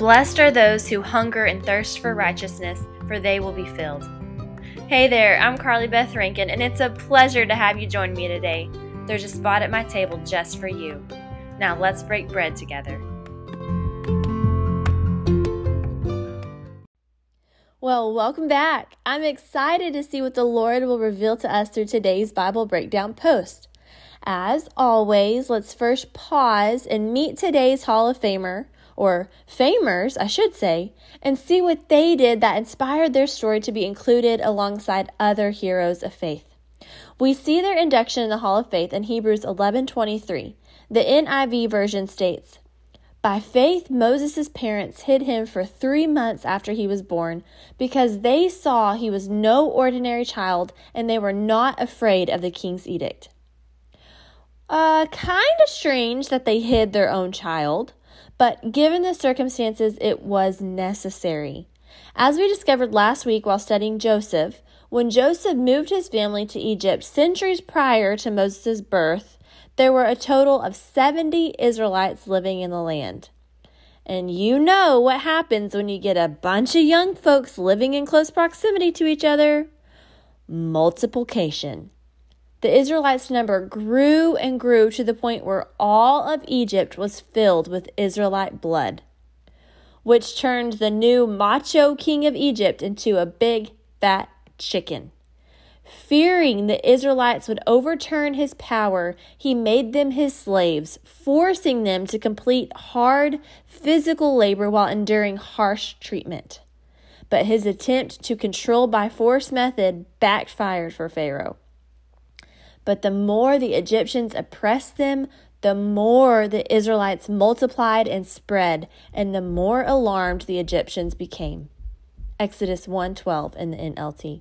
Blessed are those who hunger and thirst for righteousness, for they will be filled. Hey there, I'm Carley Beth Rankin, and it's a pleasure to have you join me today. There's a spot at my table just for you. Now let's break bread together. Well, welcome back. I'm excited to see what the Lord will reveal to us through today's Bible breakdown post. As always, let's first pause and meet today's Hall of Famer, or famers, I should say, and see what they did that inspired their story to be included alongside other heroes of faith. We see their induction in the Hall of Faith in Hebrews 11:23. The NIV version states, "By faith Moses' parents hid him for 3 months after he was born because they saw he was no ordinary child and they were not afraid of the king's edict." Uh, kind of strange that they hid their own child but given the circumstances, it was necessary. As we discovered last week while studying Joseph, when Joseph moved his family to Egypt centuries prior to Moses' birth, there were a total of 70 Israelites living in the land. And you know what happens when you get a bunch of young folks living in close proximity to each other multiplication. The Israelites' number grew and grew to the point where all of Egypt was filled with Israelite blood, which turned the new macho king of Egypt into a big, fat chicken. Fearing the Israelites would overturn his power, he made them his slaves, forcing them to complete hard physical labor while enduring harsh treatment. But his attempt to control by force method backfired for Pharaoh. But the more the Egyptians oppressed them, the more the Israelites multiplied and spread, and the more alarmed the Egyptians became. Exodus 1:12 in the NLT.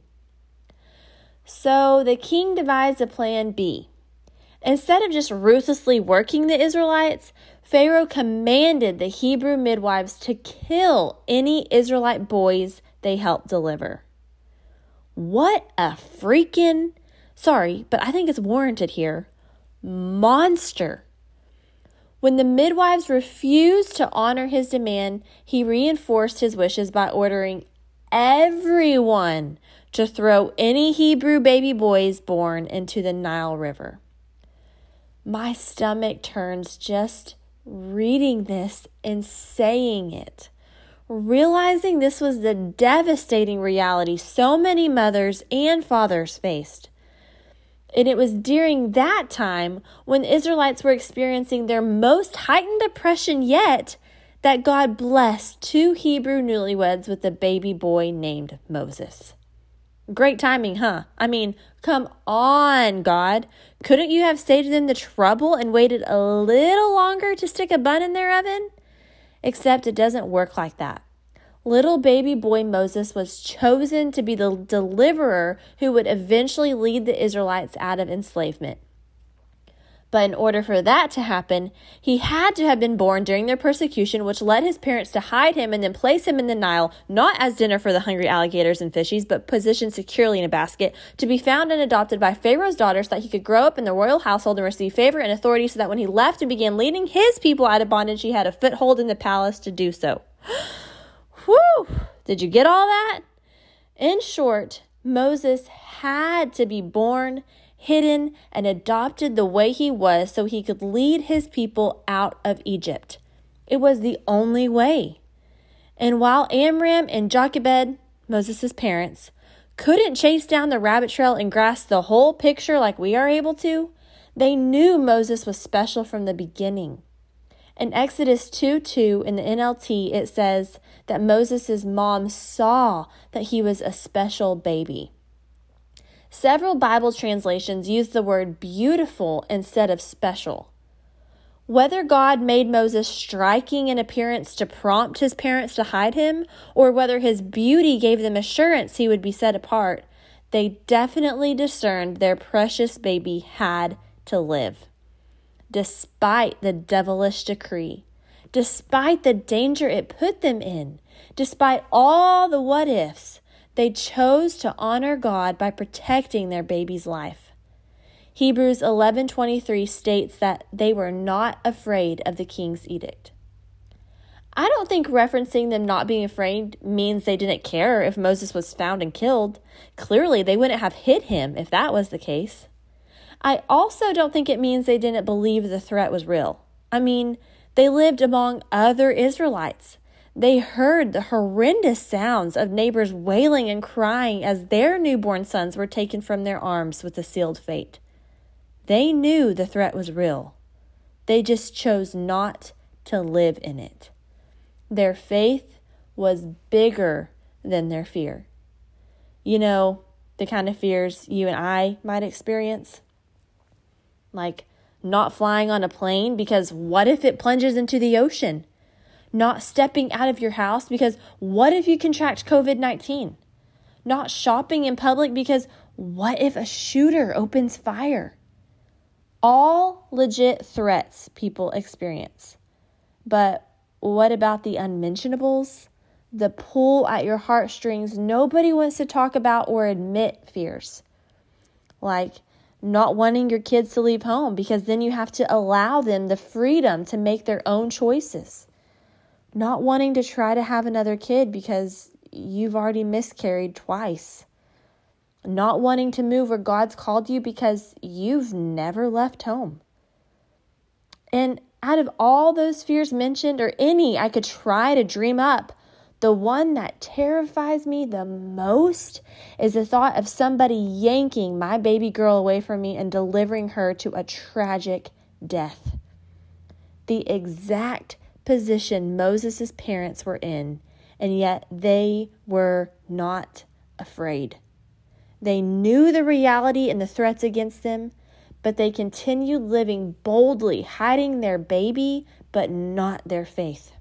So the king devised a plan B. Instead of just ruthlessly working the Israelites, Pharaoh commanded the Hebrew midwives to kill any Israelite boys they helped deliver. What a freaking sorry, but I think it's warranted here. Monster. When the midwives refused to honor his demand, he reinforced his wishes by ordering everyone to throw any Hebrew baby boys born into the Nile River. My stomach turns just reading this and saying it. Realizing this was the devastating reality so many mothers and fathers faced. And it was during that time when Israelites were experiencing their most heightened oppression yet that God blessed two Hebrew newlyweds with a baby boy named Moses. Great timing, huh? I mean, come on, God. Couldn't you have saved them the trouble and waited a little longer to stick a bun in their oven? Except it doesn't work like that little baby boy Moses was chosen to be the deliverer who would eventually lead the Israelites out of enslavement. But in order for that to happen, he had to have been born during their persecution, which led his parents to hide him and then place him in the Nile, not as dinner for the hungry alligators and fishies, but positioned securely in a basket, to be found and adopted by Pharaoh's daughter so that he could grow up in the royal household and receive favor and authority so that when he left and began leading his people out of bondage, he had a foothold in the palace to do so. Whew! Did you get all that? In short, Moses had to be born, hidden, and adopted the way he was so he could lead his people out of Egypt. It was the only way. And while Amram and Jochebed, Moses' parents, couldn't chase down the rabbit trail and grasp the whole picture like we are able to, they knew Moses was special from the beginning. In Exodus 2 2 in the NLT, it says that Moses' mom saw that he was a special baby. Several Bible translations use the word beautiful instead of special. Whether God made Moses striking in appearance to prompt his parents to hide him, or whether his beauty gave them assurance he would be set apart, they definitely discerned their precious baby had to live despite the devilish decree, despite the danger it put them in, despite all the what ifs, they chose to honor God by protecting their baby's life. Hebrews 11:23 states that they were not afraid of the king's edict. I don't think referencing them not being afraid means they didn't care if Moses was found and killed. Clearly, they wouldn't have hit him if that was the case. I also don't think it means they didn't believe the threat was real. I mean, they lived among other Israelites. They heard the horrendous sounds of neighbors wailing and crying as their newborn sons were taken from their arms with a sealed fate. They knew the threat was real. They just chose not to live in it. Their faith was bigger than their fear. You know, the kind of fears you and I might experience. Like not flying on a plane because what if it plunges into the ocean? Not stepping out of your house because what if you contract COVID 19? Not shopping in public because what if a shooter opens fire? All legit threats people experience. But what about the unmentionables? The pull at your heartstrings nobody wants to talk about or admit fears. Like not wanting your kids to leave home because then you have to allow them the freedom to make their own choices. Not wanting to try to have another kid because you've already miscarried twice. Not wanting to move where God's called you because you've never left home. And out of all those fears mentioned, or any I could try to dream up, the one that terrifies me the most is the thought of somebody yanking my baby girl away from me and delivering her to a tragic death. The exact position Moses' parents were in, and yet they were not afraid. They knew the reality and the threats against them, but they continued living boldly, hiding their baby, but not their faith.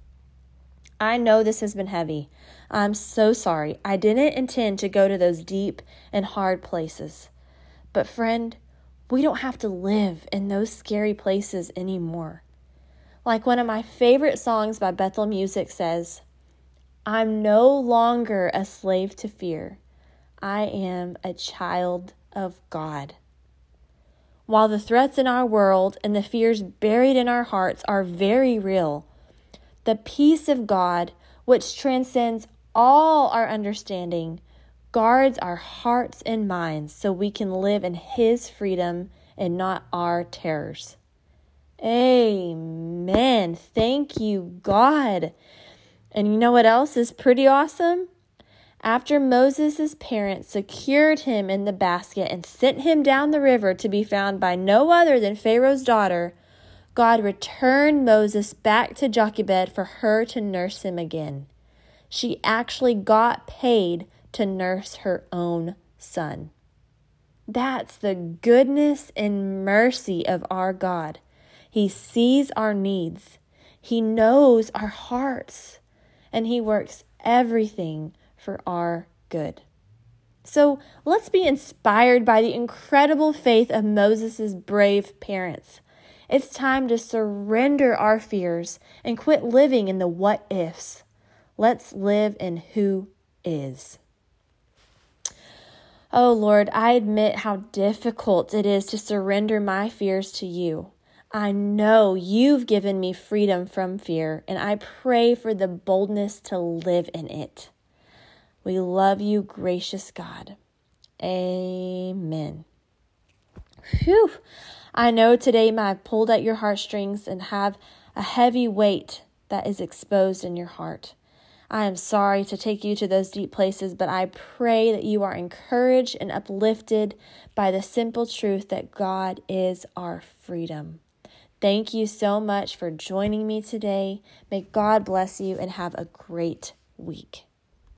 I know this has been heavy. I'm so sorry. I didn't intend to go to those deep and hard places. But, friend, we don't have to live in those scary places anymore. Like one of my favorite songs by Bethel Music says, I'm no longer a slave to fear. I am a child of God. While the threats in our world and the fears buried in our hearts are very real, the peace of God, which transcends all our understanding, guards our hearts and minds so we can live in His freedom and not our terrors. Amen. Thank you, God. And you know what else is pretty awesome? After Moses' parents secured him in the basket and sent him down the river to be found by no other than Pharaoh's daughter, God returned Moses back to Jochebed for her to nurse him again. She actually got paid to nurse her own son. That's the goodness and mercy of our God. He sees our needs, He knows our hearts, and He works everything for our good. So let's be inspired by the incredible faith of Moses' brave parents. It's time to surrender our fears and quit living in the what ifs. Let's live in who is. Oh Lord, I admit how difficult it is to surrender my fears to you. I know you've given me freedom from fear, and I pray for the boldness to live in it. We love you, gracious God. Amen. Phew. I know today may have pulled at your heartstrings and have a heavy weight that is exposed in your heart. I am sorry to take you to those deep places, but I pray that you are encouraged and uplifted by the simple truth that God is our freedom. Thank you so much for joining me today. May God bless you and have a great week.